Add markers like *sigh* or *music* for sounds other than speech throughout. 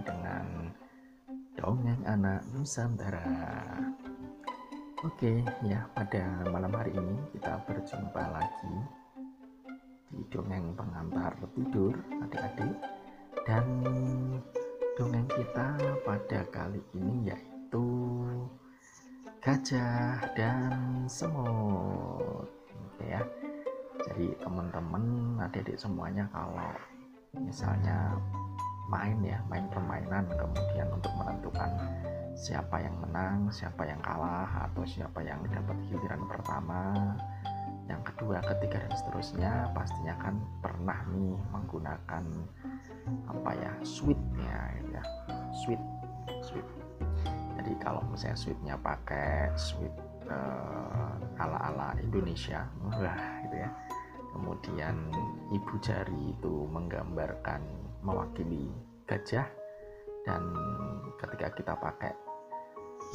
dengan dongeng anak Nusantara. Oke, ya pada malam hari ini kita berjumpa lagi di dongeng pengantar tidur adik-adik dan dongeng kita pada kali ini yaitu gajah dan semut. Oke ya. Jadi teman-teman adik-adik semuanya kalau misalnya main ya main permainan kemudian untuk menentukan siapa yang menang siapa yang kalah atau siapa yang dapat giliran pertama. Yang kedua ketiga dan seterusnya pastinya kan pernah nih menggunakan apa ya sweetnya ya sweet sweet. Jadi kalau misalnya sweetnya pakai sweet uh, ala ala Indonesia wah gitu ya. Kemudian ibu jari itu menggambarkan mewakili gajah dan ketika kita pakai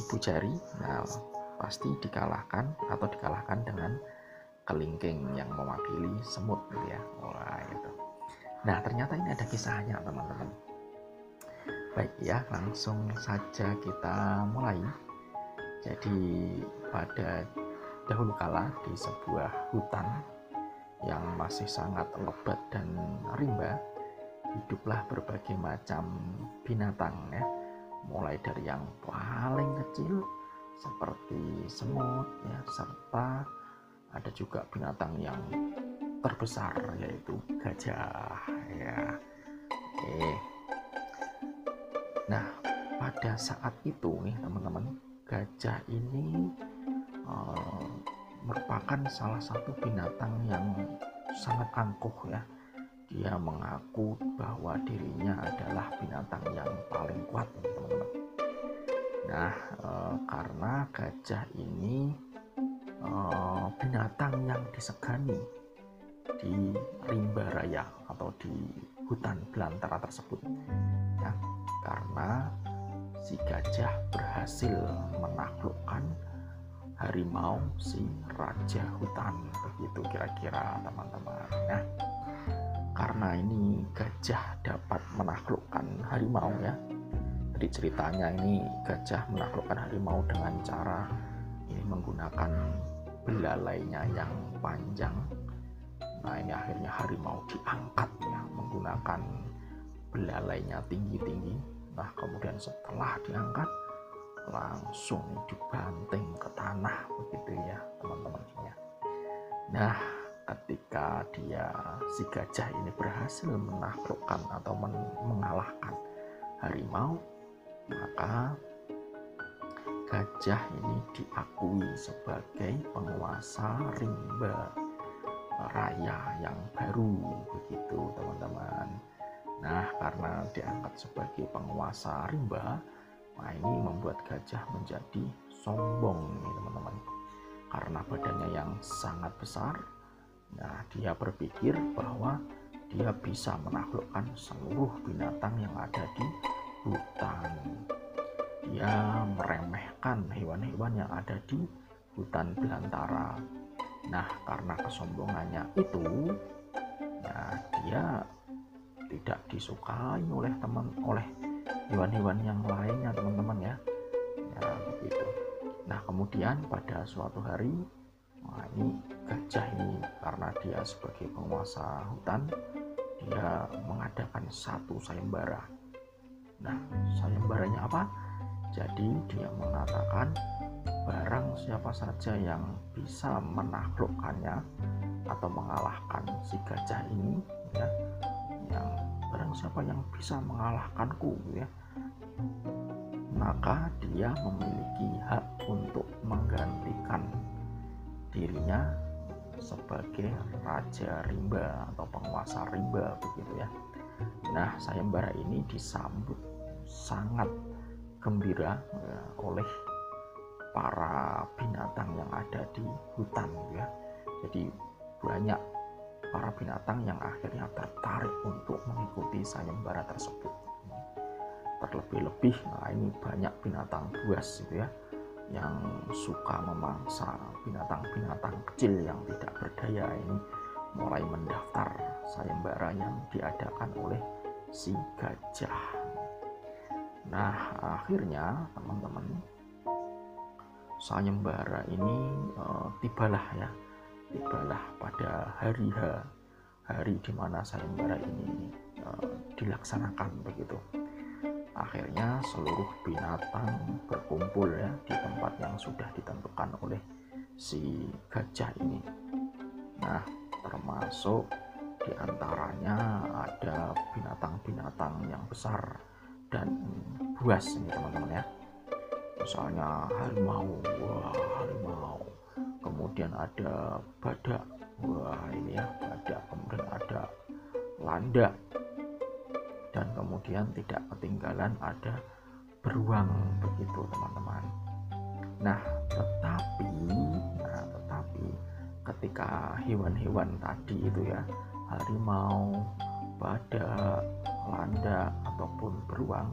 ibu jari nah pasti dikalahkan atau dikalahkan dengan kelingking yang mewakili semut gitu ya wah itu nah ternyata ini ada kisahnya teman-teman. Baik ya langsung saja kita mulai. Jadi pada dahulu kala di sebuah hutan yang masih sangat lebat dan rimba, hiduplah berbagai macam binatang ya, mulai dari yang paling kecil seperti semut ya, serta ada juga binatang yang terbesar yaitu gajah ya. Oke. Nah, pada saat itu nih teman-teman, gajah ini uh, merupakan salah satu binatang yang sangat angkuh ya dia mengaku bahwa dirinya adalah binatang yang paling kuat teman-teman. Nah e, karena gajah ini e, binatang yang disegani di rimba raya atau di hutan belantara tersebut. Ya karena si gajah berhasil menaklukkan harimau si raja hutan begitu kira-kira teman-teman. Ya karena ini gajah dapat menaklukkan harimau ya. Jadi ceritanya ini gajah menaklukkan harimau dengan cara ini menggunakan belalainya yang panjang. Nah ini akhirnya harimau diangkat ya menggunakan belalainya tinggi-tinggi. Nah kemudian setelah diangkat langsung dibanting ke tanah begitu ya teman-teman. Nah ketika dia si gajah ini berhasil menaklukkan atau men mengalahkan harimau maka gajah ini diakui sebagai penguasa rimba raya yang baru begitu teman-teman nah karena diangkat sebagai penguasa rimba Nah ini membuat gajah menjadi sombong nih teman-teman. Karena badannya yang sangat besar, nah dia berpikir bahwa dia bisa menaklukkan seluruh binatang yang ada di hutan. Dia meremehkan hewan-hewan yang ada di hutan belantara. Nah, karena kesombongannya itu, nah dia tidak disukai oleh teman oleh hewan-hewan yang lainnya teman-teman ya ya begitu nah kemudian pada suatu hari nah ini gajah ini karena dia sebagai penguasa hutan dia mengadakan satu sayembara. Nah sayembaranya apa? Jadi dia mengatakan barang siapa saja yang bisa menaklukkannya atau mengalahkan si gajah ini ya yang barang siapa yang bisa mengalahkanku ya maka dia memiliki hak untuk dirinya sebagai raja rimba atau penguasa rimba begitu ya. Nah, sayembara ini disambut sangat gembira ya, oleh para binatang yang ada di hutan ya. Jadi banyak para binatang yang akhirnya tertarik untuk mengikuti sayembara tersebut terlebih-lebih nah ini banyak binatang buas gitu ya yang suka memangsa binatang-binatang kecil yang tidak berdaya ini mulai mendaftar sayembara yang diadakan oleh si gajah. Nah akhirnya teman-teman sayembara ini uh, tibalah ya tibalah pada hari H hari di mana sayembara ini uh, dilaksanakan begitu akhirnya seluruh binatang berkumpul ya di tempat yang sudah ditentukan oleh si gajah ini. Nah termasuk di antaranya ada binatang-binatang yang besar dan buas ini teman-teman ya. Misalnya harimau wah harimau. Kemudian ada badak wah ini ya badak kemudian ada landak dan kemudian tidak ketinggalan ada beruang begitu teman-teman. Nah tetapi nah tetapi ketika hewan-hewan tadi itu ya harimau badak landak ataupun beruang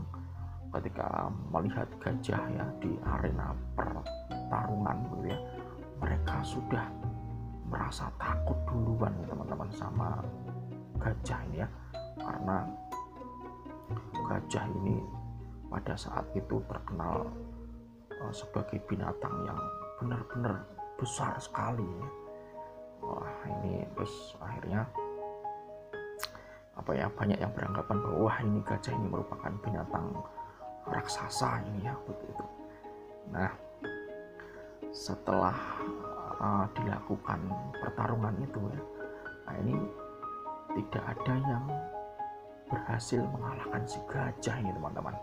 ketika melihat gajah ya di arena pertarungan gitu ya mereka sudah merasa takut duluan teman-teman sama gajah ini ya. Karena gajah ini pada saat itu terkenal uh, sebagai binatang yang benar-benar besar sekali ya. wah ini terus akhirnya apa ya banyak yang beranggapan bahwa wah ini gajah ini merupakan binatang raksasa ini ya begitu. Nah, setelah uh, dilakukan pertarungan itu ya, nah ini tidak ada yang berhasil mengalahkan si gajah ini teman-teman.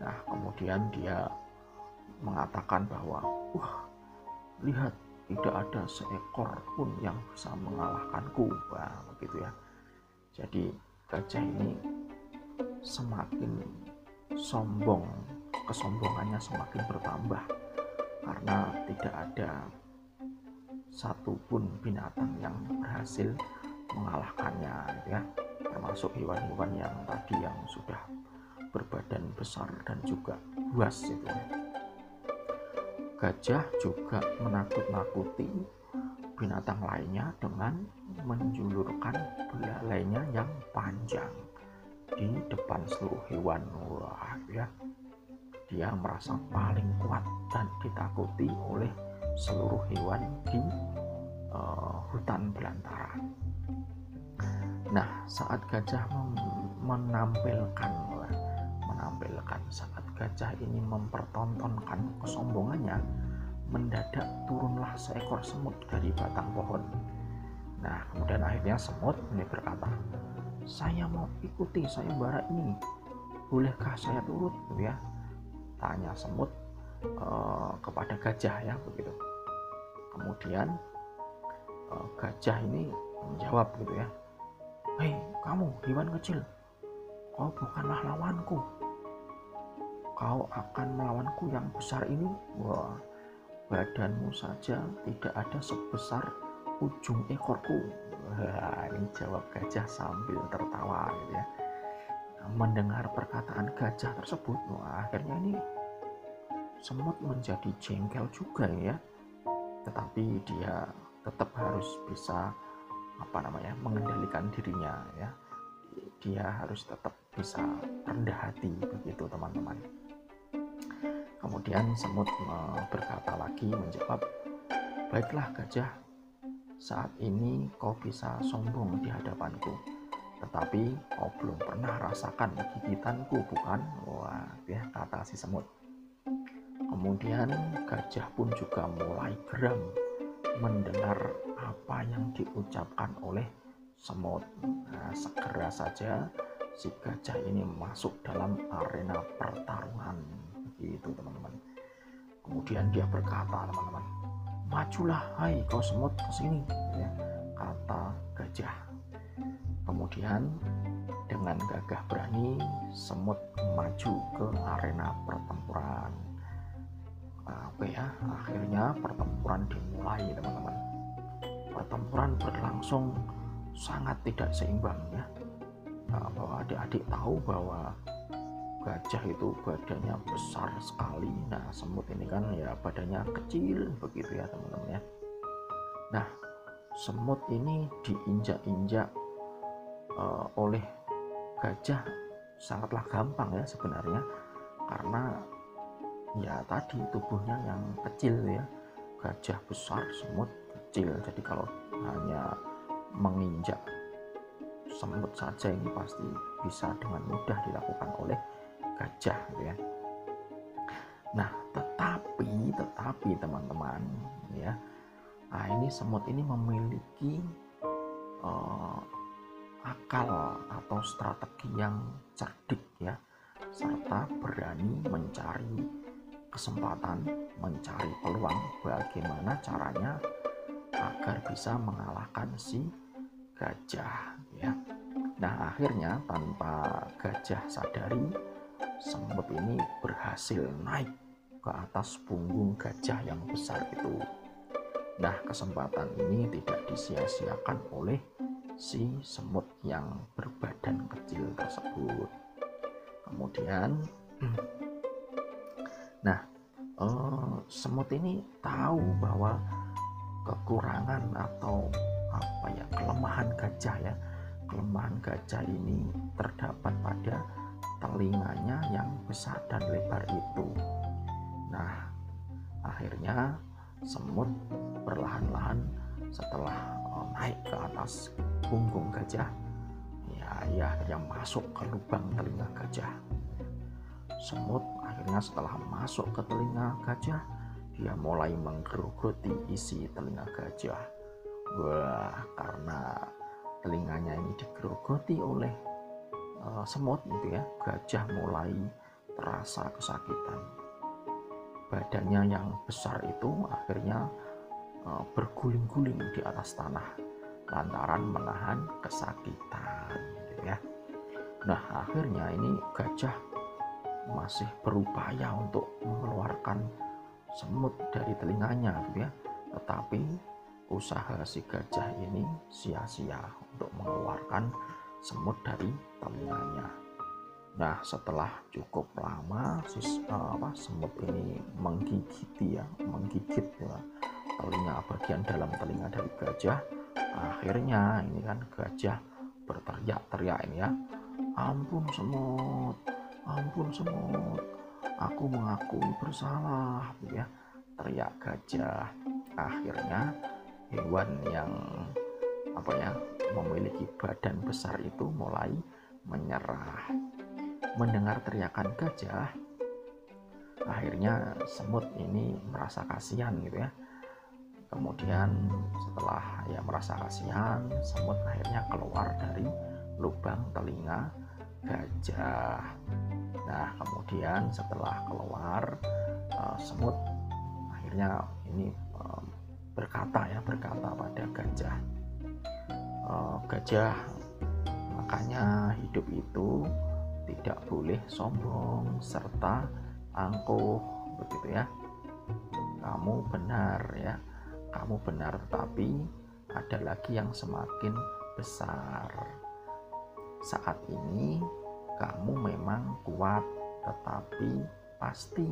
Nah, kemudian dia mengatakan bahwa, wah, lihat tidak ada seekor pun yang bisa mengalahkanku, wah begitu ya. Jadi gajah ini semakin sombong, kesombongannya semakin bertambah karena tidak ada satupun binatang yang berhasil mengalahkannya gitu ya termasuk hewan-hewan yang tadi yang sudah berbadan besar dan juga buas itu ya. gajah juga menakut-nakuti binatang lainnya dengan menjulurkan belalainya yang panjang di depan seluruh hewan. Wah ya. Dia merasa paling kuat dan ditakuti oleh seluruh hewan di uh, hutan belantara nah saat gajah menampilkan menampilkan. Saat gajah ini mempertontonkan kesombongannya mendadak turunlah seekor semut dari batang pohon. Nah kemudian akhirnya semut ini berkata saya mau ikuti sayembara ini. Bolehkah saya turut? Gitu ya. Tanya semut uh, kepada gajah ya begitu. Kemudian uh, gajah ini menjawab gitu ya hei kamu hewan kecil kau bukanlah lawanku kau akan melawanku yang besar ini wah badanmu saja tidak ada sebesar ujung ekorku Wah, ini jawab gajah sambil tertawa gitu ya. Mendengar perkataan gajah tersebut, wah, akhirnya ini semut menjadi jengkel juga ya. Tetapi dia tetap harus bisa apa namanya mengendalikan dirinya ya. Dia harus tetap bisa rendah hati begitu teman-teman. Kemudian semut berkata lagi menjawab, "Baiklah gajah, saat ini kau bisa sombong di hadapanku, tetapi kau belum pernah rasakan gigitanku, bukan? Wah, ya kata si semut. Kemudian gajah pun juga mulai geram mendengar apa yang diucapkan oleh semut. Nah, segera saja si gajah ini masuk dalam arena pertarungan. Begitu teman-teman. Kemudian dia berkata teman-teman, majulah hai kau semut ke sini ya, kata gajah kemudian dengan gagah berani semut maju ke arena pertempuran oke ya akhirnya pertempuran dimulai teman-teman pertempuran berlangsung sangat tidak seimbang ya. Nah, bahwa adik-adik tahu bahwa gajah itu badannya besar sekali. Nah semut ini kan ya badannya kecil begitu ya teman-teman ya. Nah semut ini diinjak-injak uh, oleh gajah sangatlah gampang ya sebenarnya. Karena ya tadi tubuhnya yang kecil ya. Gajah besar semut kecil. Jadi kalau hanya menginjak semut saja ini pasti bisa dengan mudah dilakukan oleh gajah gitu ya. Nah tetapi tetapi teman-teman ya nah ini semut ini memiliki uh, akal atau strategi yang cerdik ya. Serta berani mencari kesempatan mencari peluang bagaimana caranya agar bisa mengalahkan si gajah ya. Nah, akhirnya tanpa gajah sadari semut ini berhasil naik ke atas punggung gajah yang besar itu. Nah, kesempatan ini tidak disia-siakan oleh si semut yang berbadan kecil tersebut. Kemudian *clears throat* Nah, uh, semut ini tahu bahwa kekurangan atau apa ya kelemahan gajah ya kelemahan gajah ini terdapat pada telinganya yang besar dan lebar itu. Nah, akhirnya semut perlahan-lahan setelah uh, naik ke atas punggung gajah, ya, ya akhirnya masuk ke lubang telinga gajah. Semut akhirnya setelah masuk ke telinga gajah, dia mulai menggerogoti isi telinga gajah. Wah, karena telinganya ini digerogoti oleh uh, semut itu ya, gajah mulai terasa kesakitan. Badannya yang besar itu akhirnya uh, berguling-guling di atas tanah lantaran menahan kesakitan gitu ya. Nah, akhirnya ini gajah masih berupaya untuk mengeluarkan semut dari telinganya gitu ya. Tetapi usaha si gajah ini sia-sia untuk mengeluarkan semut dari telinganya. Nah setelah cukup lama sis, uh, apa, semut ini menggigiti ya menggigit ya, telinga bagian dalam telinga dari gajah akhirnya ini kan gajah berteriak-teriak ini ya ampun semut! Ampun semut aku mengakui bersalah ya. Teriak gajah. Akhirnya hewan yang apa ya memiliki badan besar itu mulai menyerah. Mendengar teriakan gajah akhirnya semut ini merasa kasihan gitu ya. Kemudian setelah ya merasa kasihan semut akhirnya keluar dari lubang telinga gajah nah kemudian setelah keluar uh, semut akhirnya ini uh, berkata ya berkata pada gajah. Uh, gajah makanya hidup itu tidak boleh sombong serta angkuh begitu ya. Kamu benar ya kamu benar tapi ada lagi yang semakin besar. Saat ini kamu memang kuat, tetapi pasti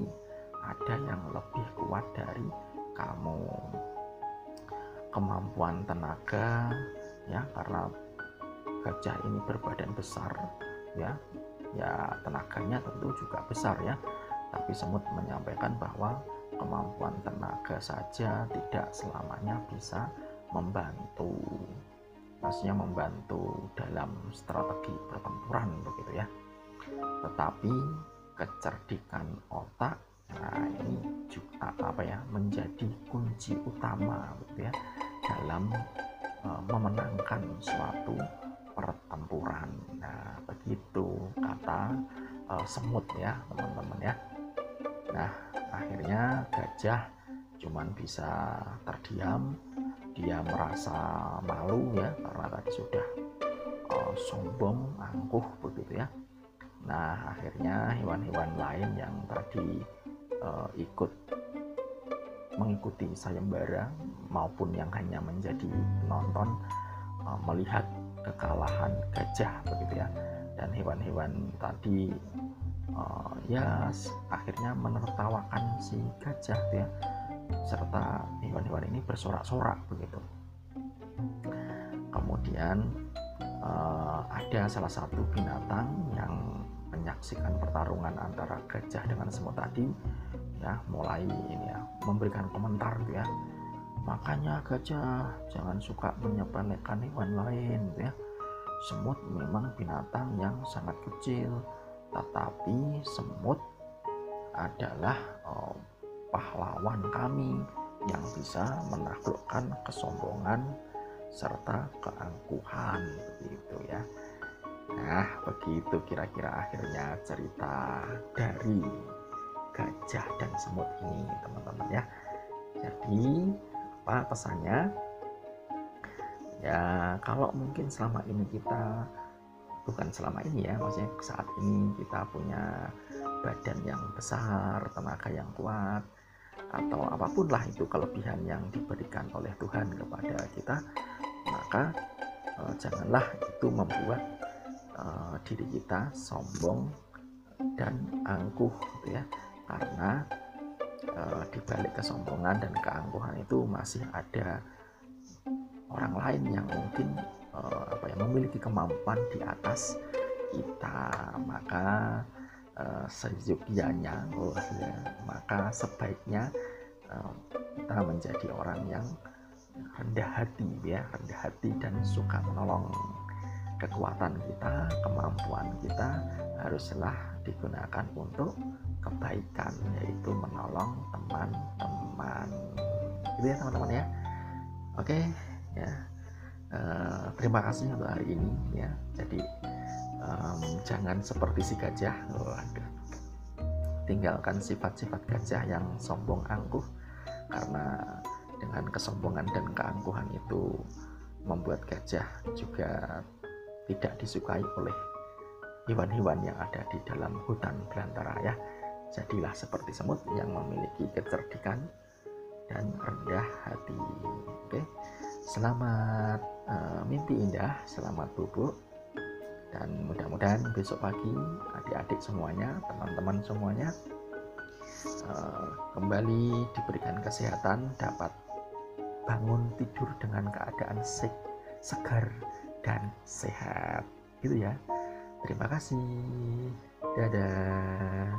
ada yang lebih kuat dari kamu. Kemampuan tenaga, ya, karena gajah ini berbadan besar, ya, ya tenaganya tentu juga besar, ya. Tapi semut menyampaikan bahwa kemampuan tenaga saja tidak selamanya bisa membantu maksudnya membantu dalam strategi pertempuran begitu ya tetapi kecerdikan otak nah ini juga apa ya menjadi kunci utama gitu ya dalam uh, memenangkan suatu pertempuran. Nah begitu kata uh, semut ya teman-teman ya. Nah akhirnya gajah cuman bisa terdiam dia merasa malu ya karena tadi sudah uh, sombong angkuh begitu ya nah akhirnya hewan-hewan lain yang tadi uh, ikut mengikuti sayembara maupun yang hanya menjadi penonton uh, melihat kekalahan gajah begitu ya dan hewan-hewan tadi uh, ya akhirnya menertawakan si gajah ya serta hewan-hewan ini bersorak-sorak begitu. Kemudian uh, ada salah satu binatang yang menyaksikan pertarungan antara gajah dengan semut tadi ya mulai ini ya memberikan komentar gitu ya makanya gajah jangan suka menyepelekan hewan lain gitu ya semut memang binatang yang sangat kecil tetapi semut adalah oh, pahlawan kami yang bisa menaklukkan kesombongan serta keangkuhan begitu ya. Nah, begitu kira-kira akhirnya cerita dari gajah dan semut ini, teman-teman ya. Jadi, apa pesannya? Ya, kalau mungkin selama ini kita bukan selama ini ya, maksudnya saat ini kita punya badan yang besar, tenaga yang kuat, atau apa pun lah itu kelebihan yang diberikan oleh Tuhan kepada kita maka uh, janganlah itu membuat uh, diri kita sombong dan angkuh gitu ya. Karena uh, di balik kesombongan dan keangkuhan itu masih ada orang lain yang mungkin uh, apa ya memiliki kemampuan di atas kita. Maka uh, seyogianya oh, ya, maka sebaiknya uh, kita menjadi orang yang rendah hati ya rendah hati dan suka menolong kekuatan kita kemampuan kita haruslah digunakan untuk kebaikan yaitu menolong teman-teman. Gitu ya teman-teman ya. Oke ya. Uh, terima kasih untuk hari ini ya. Jadi um, jangan seperti si gajah. Waduh. Tinggalkan sifat-sifat gajah yang sombong angkuh karena dengan kesombongan dan keangkuhan itu membuat gajah juga tidak disukai oleh hewan-hewan yang ada di dalam hutan belantara ya. Jadilah seperti semut yang memiliki kecerdikan dan rendah hati. Oke. Selamat uh, mimpi indah selamat bubuk dan mudah-mudahan besok pagi adik-adik semuanya teman-teman semuanya uh, kembali diberikan kesehatan dapat bangun tidur dengan keadaan segar dan sehat. Gitu ya. Terima kasih. Dadah